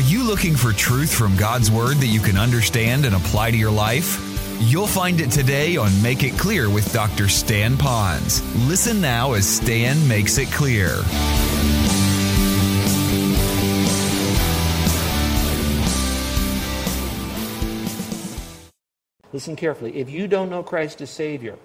Are you looking for truth from God's Word that you can understand and apply to your life? You'll find it today on Make It Clear with Dr. Stan Ponz. Listen now as Stan makes it clear. Listen carefully. If you don't know Christ as Savior,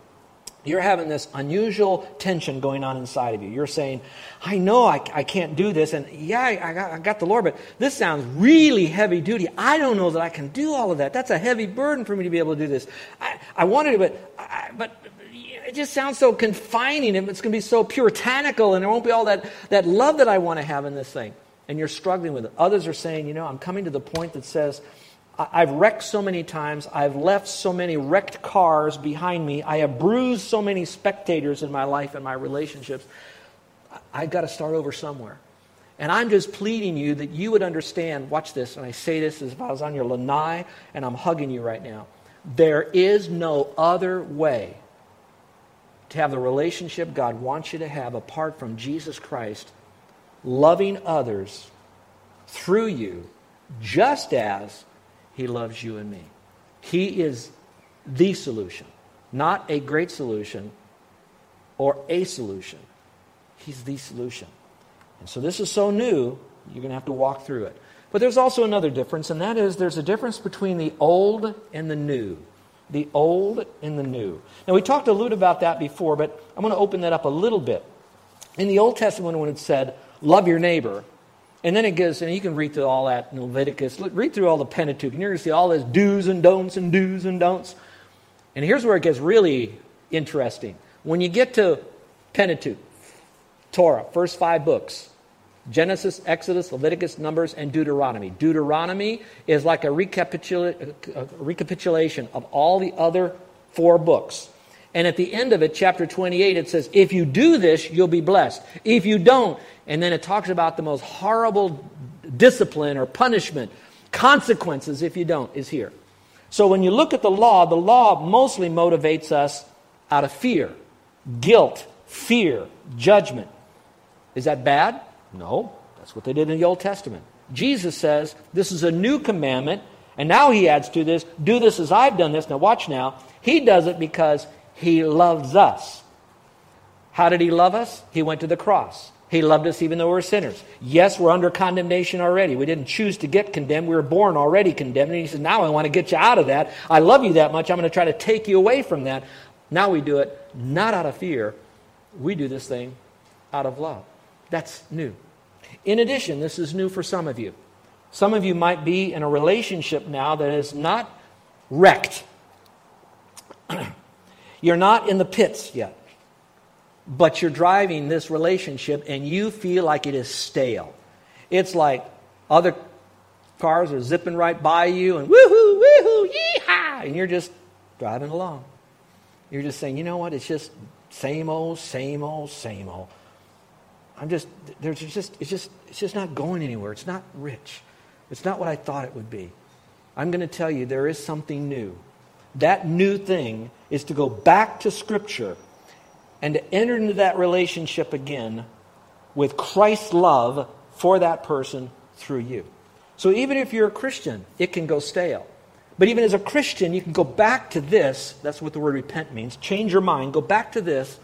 you're having this unusual tension going on inside of you. You're saying, I know I, I can't do this, and yeah, I, I, got, I got the Lord, but this sounds really heavy duty. I don't know that I can do all of that. That's a heavy burden for me to be able to do this. I, I wanted to, but, I, but it just sounds so confining, and it's going to be so puritanical, and there won't be all that, that love that I want to have in this thing. And you're struggling with it. Others are saying, you know, I'm coming to the point that says, I've wrecked so many times. I've left so many wrecked cars behind me. I have bruised so many spectators in my life and my relationships. I've got to start over somewhere. And I'm just pleading you that you would understand. Watch this. And I say this as if I was on your lanai and I'm hugging you right now. There is no other way to have the relationship God wants you to have apart from Jesus Christ loving others through you, just as he loves you and me. He is the solution, not a great solution or a solution. He's the solution. And so this is so new, you're going to have to walk through it. But there's also another difference, and that is there's a difference between the old and the new. The old and the new. Now, we talked a little about that before, but I'm going to open that up a little bit. In the Old Testament, when it said, love your neighbor, and then it goes, and you can read through all that in Leviticus, read through all the Pentateuch, and you're going to see all this do's and don'ts and do's and don'ts. And here's where it gets really interesting. When you get to Pentateuch, Torah, first five books Genesis, Exodus, Leviticus, Numbers, and Deuteronomy. Deuteronomy is like a, recapitula- a recapitulation of all the other four books. And at the end of it, chapter 28, it says, If you do this, you'll be blessed. If you don't, and then it talks about the most horrible discipline or punishment, consequences if you don't, is here. So when you look at the law, the law mostly motivates us out of fear, guilt, fear, judgment. Is that bad? No. That's what they did in the Old Testament. Jesus says, This is a new commandment. And now he adds to this, Do this as I've done this. Now watch now. He does it because he loves us. How did he love us? He went to the cross. He loved us even though we're sinners. Yes, we're under condemnation already. We didn't choose to get condemned. We were born already condemned. And he said, Now I want to get you out of that. I love you that much. I'm going to try to take you away from that. Now we do it not out of fear. We do this thing out of love. That's new. In addition, this is new for some of you. Some of you might be in a relationship now that is not wrecked. You're not in the pits yet, but you're driving this relationship and you feel like it is stale. It's like other cars are zipping right by you and woohoo, woohoo, yeehaw, and you're just driving along. You're just saying, you know what? It's just same old, same old, same old. I'm just there's just it's just it's just not going anywhere. It's not rich. It's not what I thought it would be. I'm going to tell you there is something new. That new thing is to go back to Scripture and to enter into that relationship again with Christ's love for that person through you. So even if you're a Christian, it can go stale. But even as a Christian, you can go back to this. That's what the word repent means. Change your mind, go back to this.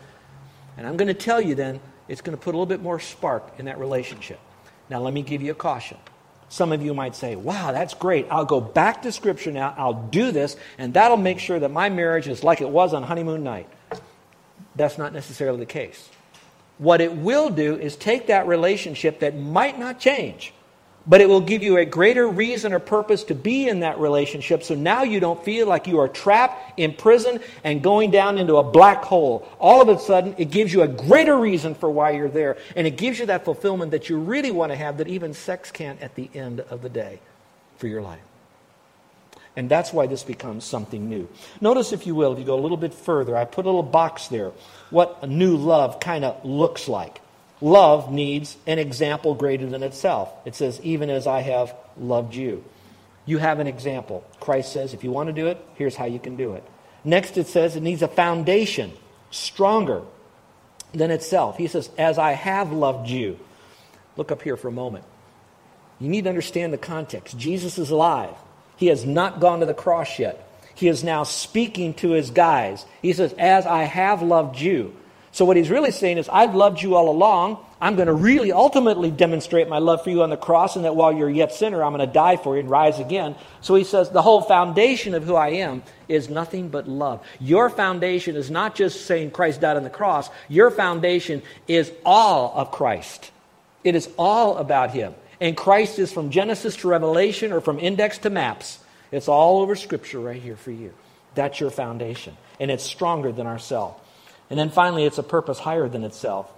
And I'm going to tell you then, it's going to put a little bit more spark in that relationship. Now, let me give you a caution. Some of you might say, wow, that's great. I'll go back to Scripture now. I'll do this, and that'll make sure that my marriage is like it was on honeymoon night. That's not necessarily the case. What it will do is take that relationship that might not change but it will give you a greater reason or purpose to be in that relationship. So now you don't feel like you are trapped in prison and going down into a black hole. All of a sudden, it gives you a greater reason for why you're there. And it gives you that fulfillment that you really want to have that even sex can't at the end of the day for your life. And that's why this becomes something new. Notice, if you will, if you go a little bit further, I put a little box there, what a new love kind of looks like. Love needs an example greater than itself. It says, even as I have loved you. You have an example. Christ says, if you want to do it, here's how you can do it. Next, it says it needs a foundation stronger than itself. He says, as I have loved you. Look up here for a moment. You need to understand the context. Jesus is alive. He has not gone to the cross yet. He is now speaking to his guys. He says, As I have loved you. So, what he's really saying is, I've loved you all along. I'm going to really ultimately demonstrate my love for you on the cross, and that while you're yet sinner, I'm going to die for you and rise again. So he says, the whole foundation of who I am is nothing but love. Your foundation is not just saying Christ died on the cross, your foundation is all of Christ. It is all about him. And Christ is from Genesis to Revelation or from index to maps. It's all over Scripture right here for you. That's your foundation. And it's stronger than ourselves. And then finally, it's a purpose higher than itself.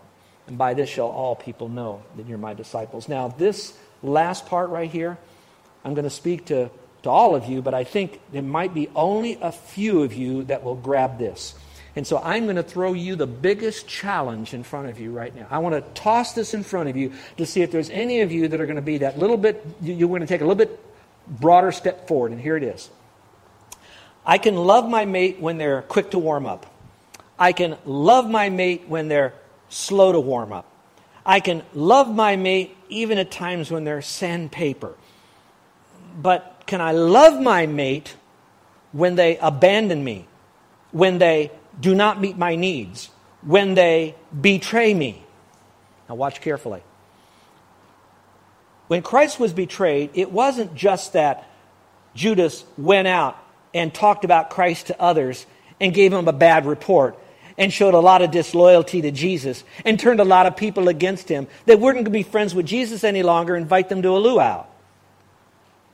And by this shall all people know that you're my disciples. Now, this last part right here, I'm going to speak to, to all of you, but I think there might be only a few of you that will grab this. And so I'm going to throw you the biggest challenge in front of you right now. I want to toss this in front of you to see if there's any of you that are going to be that little bit, you're going to take a little bit broader step forward. And here it is I can love my mate when they're quick to warm up. I can love my mate when they're slow to warm up. I can love my mate even at times when they're sandpaper. But can I love my mate when they abandon me, when they do not meet my needs, when they betray me? Now, watch carefully. When Christ was betrayed, it wasn't just that Judas went out and talked about Christ to others and gave him a bad report and showed a lot of disloyalty to Jesus and turned a lot of people against him that weren't going to be friends with Jesus any longer, invite them to a luau.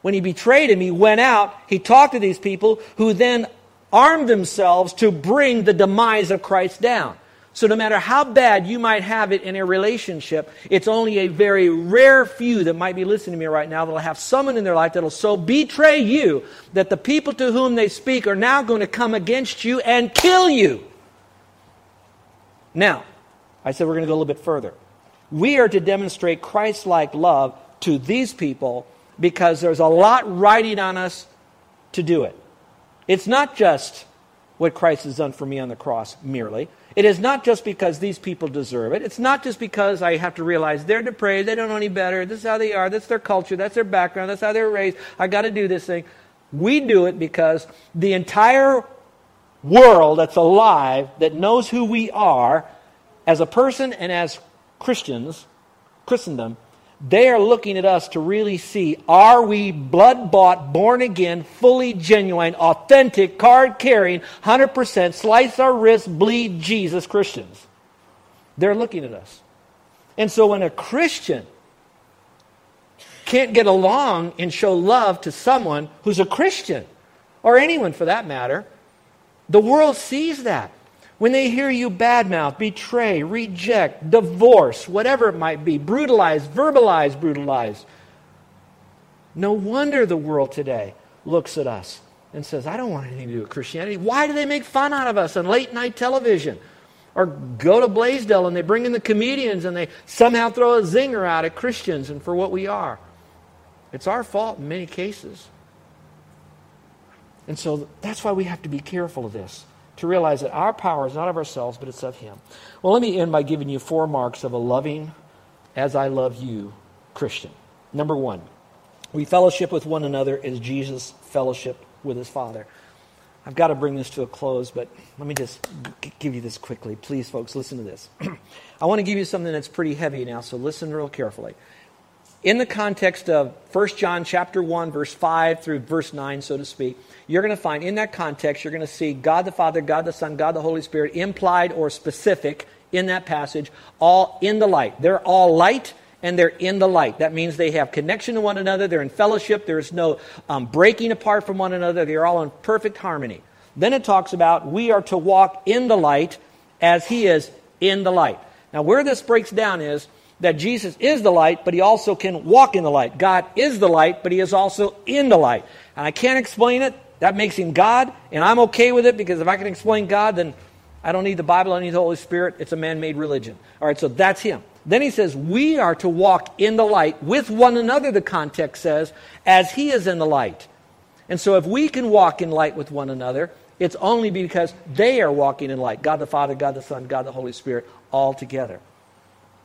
When he betrayed him, he went out, he talked to these people who then armed themselves to bring the demise of Christ down. So, no matter how bad you might have it in a relationship, it's only a very rare few that might be listening to me right now that'll have someone in their life that'll so betray you that the people to whom they speak are now going to come against you and kill you. Now, I said we're going to go a little bit further. We are to demonstrate Christ like love to these people because there's a lot riding on us to do it. It's not just what Christ has done for me on the cross merely. It is not just because these people deserve it. It's not just because I have to realize they're depraved, they don't know any better, this is how they are, that's their culture, that's their background, that's how they're raised, I got to do this thing. We do it because the entire world that's alive, that knows who we are as a person and as Christians, Christendom, they are looking at us to really see are we blood bought, born again, fully genuine, authentic, card carrying, 100% slice our wrists, bleed Jesus Christians? They're looking at us. And so when a Christian can't get along and show love to someone who's a Christian, or anyone for that matter, the world sees that. When they hear you badmouth, betray, reject, divorce, whatever it might be, brutalize, verbalize, brutalize. No wonder the world today looks at us and says, I don't want anything to do with Christianity. Why do they make fun out of us on late night television? Or go to Blaisdell and they bring in the comedians and they somehow throw a zinger out at Christians and for what we are. It's our fault in many cases. And so that's why we have to be careful of this, to realize that our power is not of ourselves, but it's of Him. Well, let me end by giving you four marks of a loving, as I love you Christian. Number one, we fellowship with one another as Jesus fellowship with His Father. I've got to bring this to a close, but let me just give you this quickly. Please, folks, listen to this. I want to give you something that's pretty heavy now, so listen real carefully in the context of 1 John chapter 1 verse 5 through verse 9 so to speak, you're going to find in that context you're going to see God the Father, God the Son, God the Holy Spirit implied or specific in that passage all in the light. They're all light and they're in the light. That means they have connection to one another, they're in fellowship, there's no um, breaking apart from one another, they're all in perfect harmony. Then it talks about we are to walk in the light as he is in the light. Now where this breaks down is that Jesus is the light, but he also can walk in the light. God is the light, but he is also in the light. And I can't explain it. That makes him God, and I'm okay with it because if I can explain God, then I don't need the Bible, I don't need the Holy Spirit. It's a man made religion. All right, so that's him. Then he says, We are to walk in the light with one another, the context says, as he is in the light. And so if we can walk in light with one another, it's only because they are walking in light God the Father, God the Son, God the Holy Spirit, all together.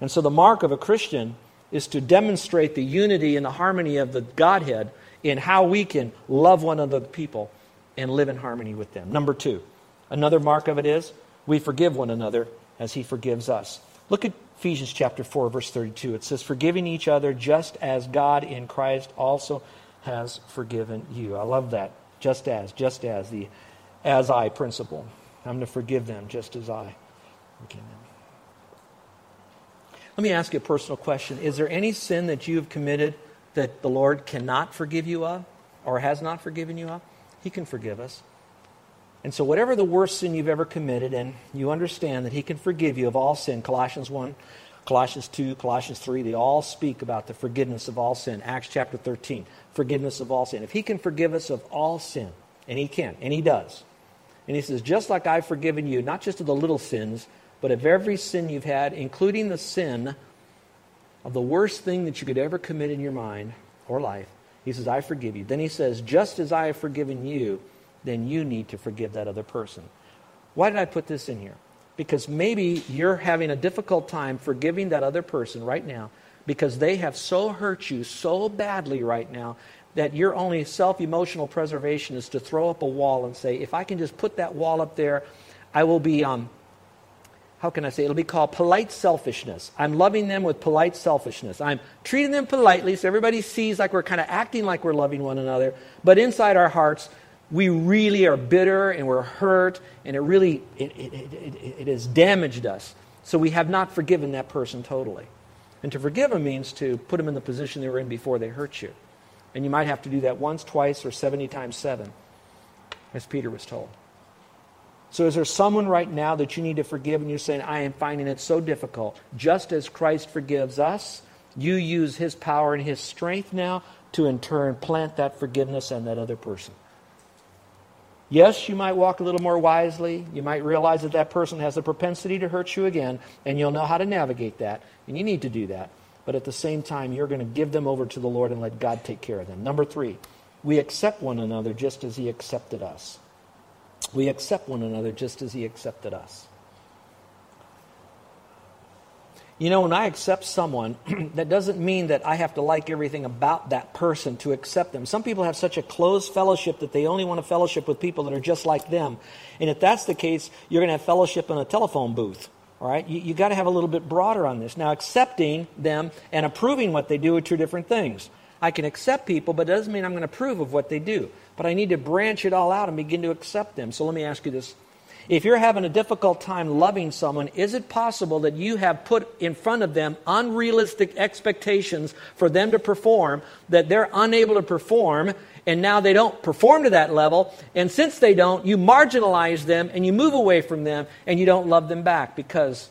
And so the mark of a Christian is to demonstrate the unity and the harmony of the Godhead in how we can love one another people and live in harmony with them. Number two, another mark of it is we forgive one another as he forgives us. Look at Ephesians chapter 4, verse 32. It says, Forgiving each other just as God in Christ also has forgiven you. I love that. Just as, just as, the as I principle. I'm to forgive them just as I forgive them. Let me ask you a personal question. Is there any sin that you have committed that the Lord cannot forgive you of or has not forgiven you of? He can forgive us. And so, whatever the worst sin you've ever committed, and you understand that He can forgive you of all sin, Colossians 1, Colossians 2, Colossians 3, they all speak about the forgiveness of all sin. Acts chapter 13, forgiveness of all sin. If He can forgive us of all sin, and He can, and He does, and He says, just like I've forgiven you, not just of the little sins, but of every sin you've had, including the sin of the worst thing that you could ever commit in your mind or life, he says, I forgive you. Then he says, just as I have forgiven you, then you need to forgive that other person. Why did I put this in here? Because maybe you're having a difficult time forgiving that other person right now because they have so hurt you so badly right now that your only self emotional preservation is to throw up a wall and say, if I can just put that wall up there, I will be um, how can I say, it'll be called polite selfishness. I'm loving them with polite selfishness. I'm treating them politely so everybody sees like we're kind of acting like we're loving one another, but inside our hearts, we really are bitter and we're hurt, and it really it, it, it, it has damaged us. So we have not forgiven that person totally. And to forgive them means to put them in the position they were in before they hurt you. And you might have to do that once, twice, or 70 times 7, as Peter was told. So, is there someone right now that you need to forgive and you're saying, I am finding it so difficult? Just as Christ forgives us, you use his power and his strength now to in turn plant that forgiveness on that other person. Yes, you might walk a little more wisely. You might realize that that person has a propensity to hurt you again, and you'll know how to navigate that, and you need to do that. But at the same time, you're going to give them over to the Lord and let God take care of them. Number three, we accept one another just as He accepted us. We accept one another just as He accepted us. You know, when I accept someone, that doesn't mean that I have to like everything about that person to accept them. Some people have such a closed fellowship that they only want to fellowship with people that are just like them. And if that's the case, you're going to have fellowship in a telephone booth. All right? You, you got to have a little bit broader on this. Now, accepting them and approving what they do are two different things. I can accept people, but it doesn't mean I'm going to approve of what they do but I need to branch it all out and begin to accept them. So let me ask you this. If you're having a difficult time loving someone, is it possible that you have put in front of them unrealistic expectations for them to perform, that they're unable to perform, and now they don't perform to that level, and since they don't, you marginalize them and you move away from them and you don't love them back because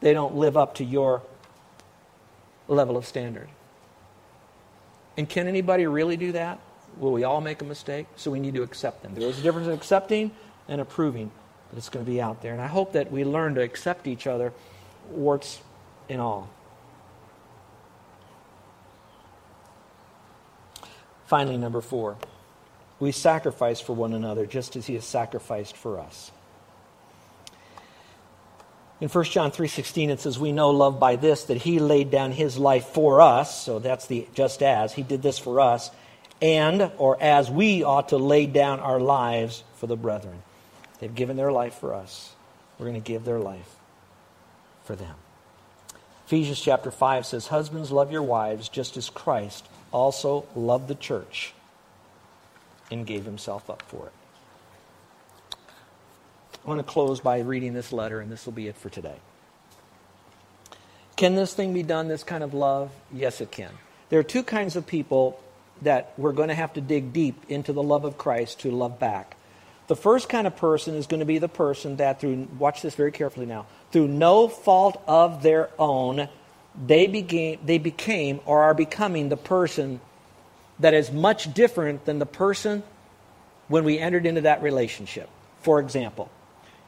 they don't live up to your level of standard? And can anybody really do that? Will we all make a mistake? So we need to accept them. There is a difference in accepting and approving, but it's going to be out there. And I hope that we learn to accept each other, warts and all. Finally, number four, we sacrifice for one another just as he has sacrificed for us. In 1 John 3:16 it says we know love by this that he laid down his life for us so that's the just as he did this for us and or as we ought to lay down our lives for the brethren. They've given their life for us. We're going to give their life for them. Ephesians chapter 5 says, Husbands, love your wives just as Christ also loved the church and gave himself up for it. I want to close by reading this letter, and this will be it for today. Can this thing be done, this kind of love? Yes, it can. There are two kinds of people that we're going to have to dig deep into the love of Christ to love back. The first kind of person is going to be the person that, through, watch this very carefully now, through no fault of their own, they became, they became or are becoming the person that is much different than the person when we entered into that relationship. For example,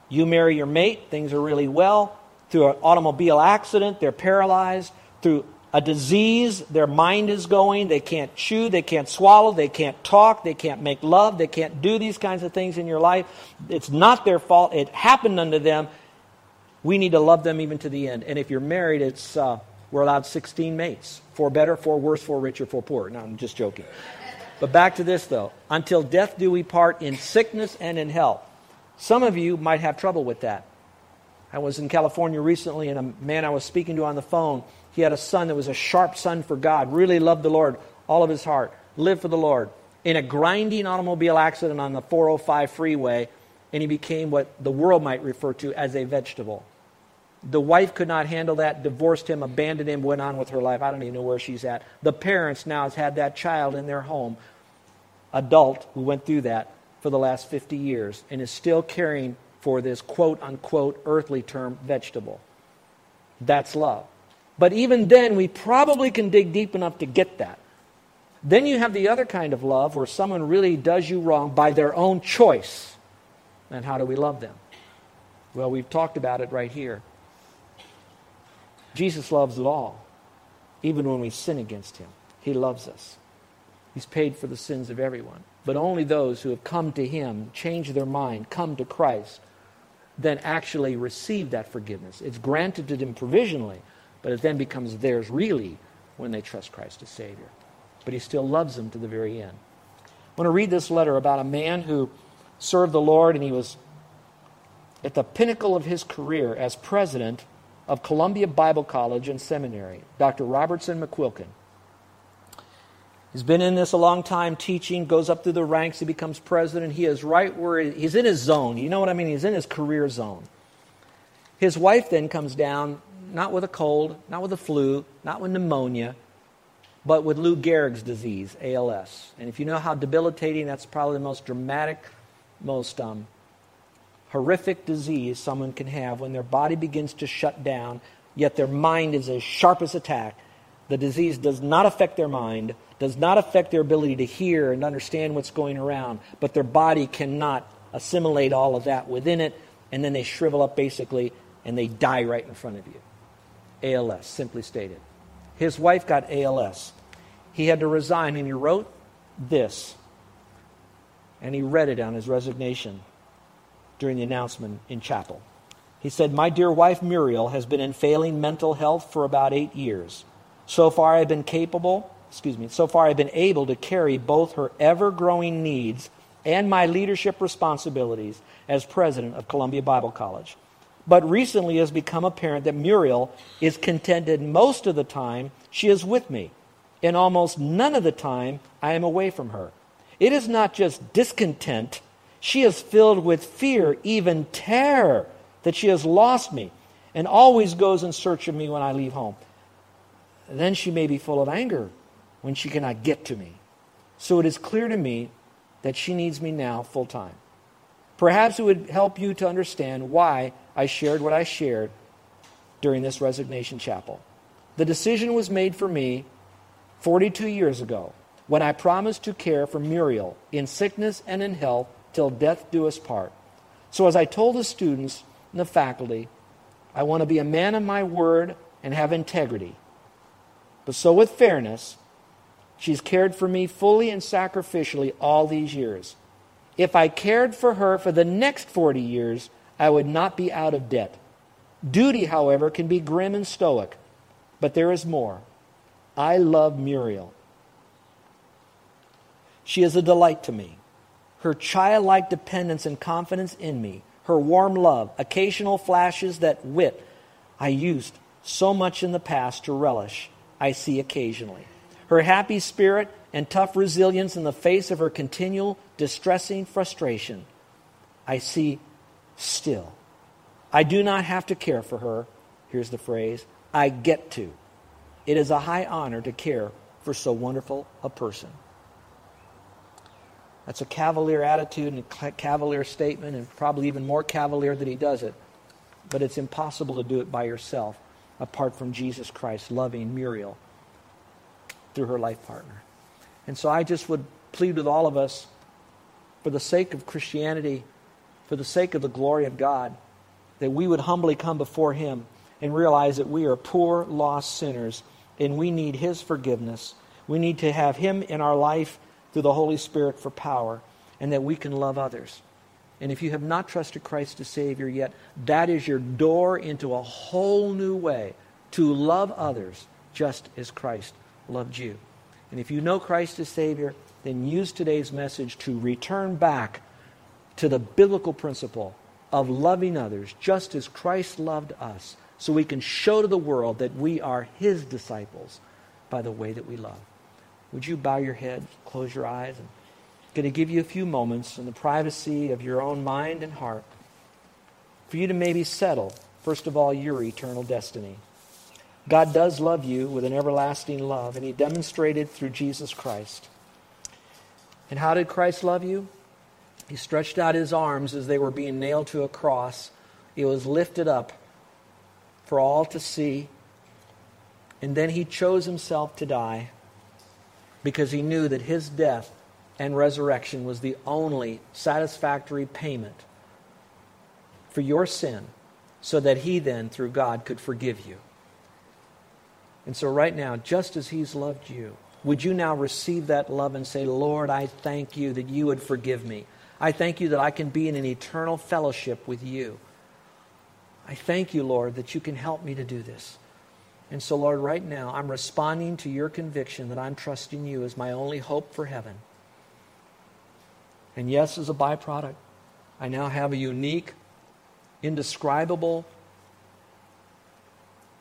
you marry your mate, things are really well. Through an automobile accident, they're paralyzed. Through a disease, their mind is going, they can't chew, they can't swallow, they can't talk, they can't make love, they can't do these kinds of things in your life. It's not their fault, it happened unto them. We need to love them even to the end. And if you're married, it's, uh, we're allowed 16 mates. for better, for worse, for richer, for poor. No, I'm just joking. But back to this, though. Until death do we part in sickness and in health. Some of you might have trouble with that. I was in California recently, and a man I was speaking to on the phone, he had a son that was a sharp son for God, really loved the Lord all of his heart, lived for the Lord. In a grinding automobile accident on the 405 freeway, and he became what the world might refer to as a vegetable. The wife could not handle that, divorced him, abandoned him, went on with her life. I don't even know where she's at. The parents now has had that child in their home, adult who went through that for the last 50 years and is still caring for this quote unquote earthly term vegetable. That's love. But even then, we probably can dig deep enough to get that. Then you have the other kind of love where someone really does you wrong by their own choice. And how do we love them? Well, we've talked about it right here. Jesus loves it all, even when we sin against him. He loves us. He's paid for the sins of everyone. But only those who have come to him, changed their mind, come to Christ, then actually receive that forgiveness. It's granted to them provisionally, but it then becomes theirs really when they trust Christ as Savior. But he still loves them to the very end. I want to read this letter about a man who served the Lord and he was at the pinnacle of his career as president of Columbia Bible College and Seminary, Dr. Robertson McQuilkin. He's been in this a long time teaching, goes up through the ranks, he becomes president. He is right where he, he's in his zone. You know what I mean? He's in his career zone. His wife then comes down, not with a cold, not with a flu, not with pneumonia, but with Lou Gehrig's disease, ALS. And if you know how debilitating, that's probably the most dramatic, most um, horrific disease someone can have when their body begins to shut down, yet their mind is as sharp as a tack. The disease does not affect their mind, does not affect their ability to hear and understand what's going around, but their body cannot assimilate all of that within it, and then they shrivel up basically and they die right in front of you. ALS, simply stated. His wife got ALS. He had to resign, and he wrote this. And he read it on his resignation during the announcement in chapel. He said, My dear wife Muriel has been in failing mental health for about eight years. So far, I've been capable, excuse me, so far, I've been able to carry both her ever growing needs and my leadership responsibilities as president of Columbia Bible College. But recently it has become apparent that Muriel is contented most of the time she is with me, and almost none of the time I am away from her. It is not just discontent she is filled with fear, even terror, that she has lost me and always goes in search of me when I leave home. Then she may be full of anger when she cannot get to me. So it is clear to me that she needs me now full time. Perhaps it would help you to understand why I shared what I shared during this resignation chapel. The decision was made for me 42 years ago when I promised to care for Muriel in sickness and in health till death do us part. So, as I told the students and the faculty, I want to be a man of my word and have integrity. But so, with fairness, she's cared for me fully and sacrificially all these years. If I cared for her for the next 40 years, I would not be out of debt. Duty, however, can be grim and stoic, but there is more. I love Muriel. She is a delight to me her childlike dependence and confidence in me, her warm love, occasional flashes that wit I used so much in the past to relish, I see occasionally. Her happy spirit and tough resilience in the face of her continual distressing frustration, I see still. I do not have to care for her. Here's the phrase I get to. It is a high honor to care for so wonderful a person. That's a cavalier attitude and a cavalier statement, and probably even more cavalier that he does it. But it's impossible to do it by yourself apart from Jesus Christ loving Muriel through her life partner. And so I just would plead with all of us, for the sake of Christianity, for the sake of the glory of God, that we would humbly come before Him and realize that we are poor, lost sinners, and we need His forgiveness. We need to have Him in our life through the Holy Spirit for power, and that we can love others. And if you have not trusted Christ as Savior yet, that is your door into a whole new way to love others just as Christ loved you. And if you know Christ as Savior, then use today's message to return back to the biblical principle of loving others just as Christ loved us, so we can show to the world that we are His disciples by the way that we love. Would you bow your head, close your eyes, and I'm going to give you a few moments in the privacy of your own mind and heart for you to maybe settle, first of all, your eternal destiny. God does love you with an everlasting love, and He demonstrated through Jesus Christ. And how did Christ love you? He stretched out His arms as they were being nailed to a cross. He was lifted up for all to see. And then He chose Himself to die because He knew that His death and resurrection was the only satisfactory payment for your sin so that He then, through God, could forgive you. And so, right now, just as He's loved you, would you now receive that love and say, Lord, I thank you that you would forgive me. I thank you that I can be in an eternal fellowship with you. I thank you, Lord, that you can help me to do this. And so, Lord, right now, I'm responding to your conviction that I'm trusting you as my only hope for heaven. And yes, as a byproduct, I now have a unique, indescribable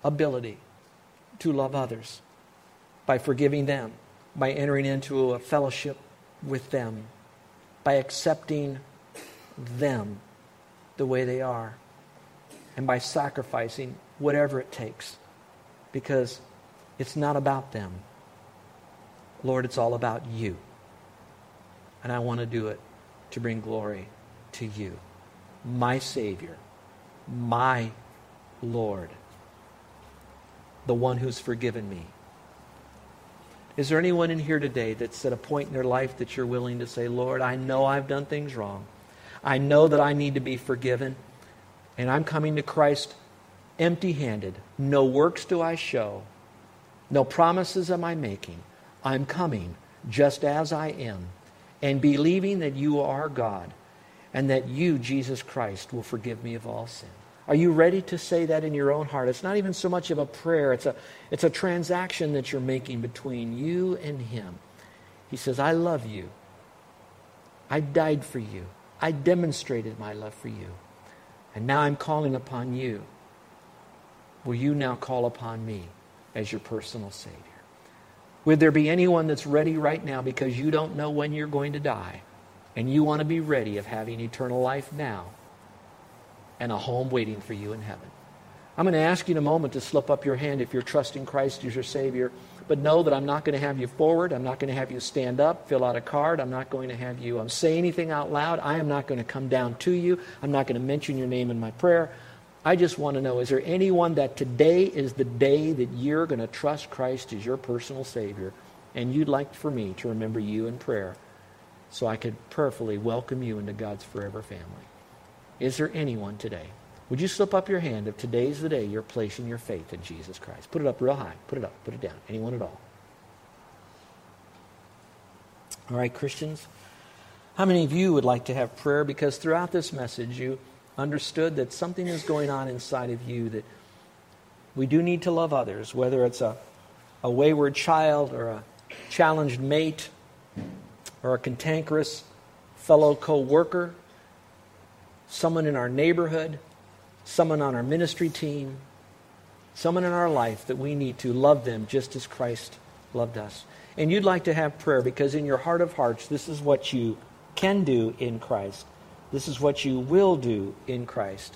ability to love others by forgiving them, by entering into a fellowship with them, by accepting them the way they are, and by sacrificing whatever it takes because it's not about them. Lord, it's all about you. And I want to do it to bring glory to you, my Savior, my Lord the one who's forgiven me. Is there anyone in here today that's at a point in their life that you're willing to say, Lord, I know I've done things wrong. I know that I need to be forgiven. And I'm coming to Christ empty handed. No works do I show. No promises am I making. I'm coming just as I am and believing that you are God and that you, Jesus Christ, will forgive me of all sin. Are you ready to say that in your own heart? It's not even so much of a prayer, it's a, it's a transaction that you're making between you and Him. He says, I love you. I died for you. I demonstrated my love for you. And now I'm calling upon you. Will you now call upon me as your personal Savior? Would there be anyone that's ready right now because you don't know when you're going to die and you want to be ready of having eternal life now? And a home waiting for you in heaven. I'm going to ask you in a moment to slip up your hand if you're trusting Christ as your Savior. But know that I'm not going to have you forward. I'm not going to have you stand up, fill out a card. I'm not going to have you um, say anything out loud. I am not going to come down to you. I'm not going to mention your name in my prayer. I just want to know is there anyone that today is the day that you're going to trust Christ as your personal Savior and you'd like for me to remember you in prayer so I could prayerfully welcome you into God's forever family? Is there anyone today? Would you slip up your hand if today's the day you're placing your faith in Jesus Christ? Put it up real high. Put it up. Put it down. Anyone at all? All right, Christians. How many of you would like to have prayer? Because throughout this message, you understood that something is going on inside of you that we do need to love others, whether it's a, a wayward child or a challenged mate or a cantankerous fellow co worker someone in our neighborhood, someone on our ministry team, someone in our life that we need to love them just as Christ loved us. And you'd like to have prayer because in your heart of hearts, this is what you can do in Christ. This is what you will do in Christ.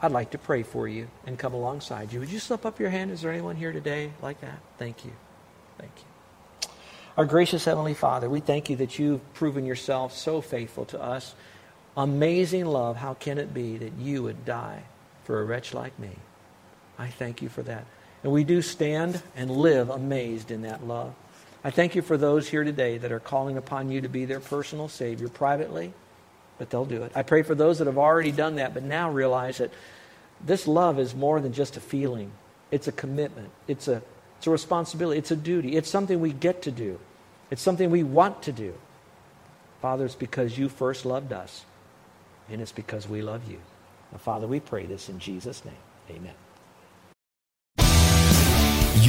I'd like to pray for you and come alongside you. Would you slip up your hand? Is there anyone here today like that? Thank you. Thank you. Our gracious Heavenly Father, we thank you that you've proven yourself so faithful to us. Amazing love. How can it be that you would die for a wretch like me? I thank you for that. And we do stand and live amazed in that love. I thank you for those here today that are calling upon you to be their personal Savior privately, but they'll do it. I pray for those that have already done that, but now realize that this love is more than just a feeling, it's a commitment, it's a, it's a responsibility, it's a duty, it's something we get to do. It's something we want to do. Father, it's because you first loved us, and it's because we love you. Now, Father, we pray this in Jesus' name. Amen.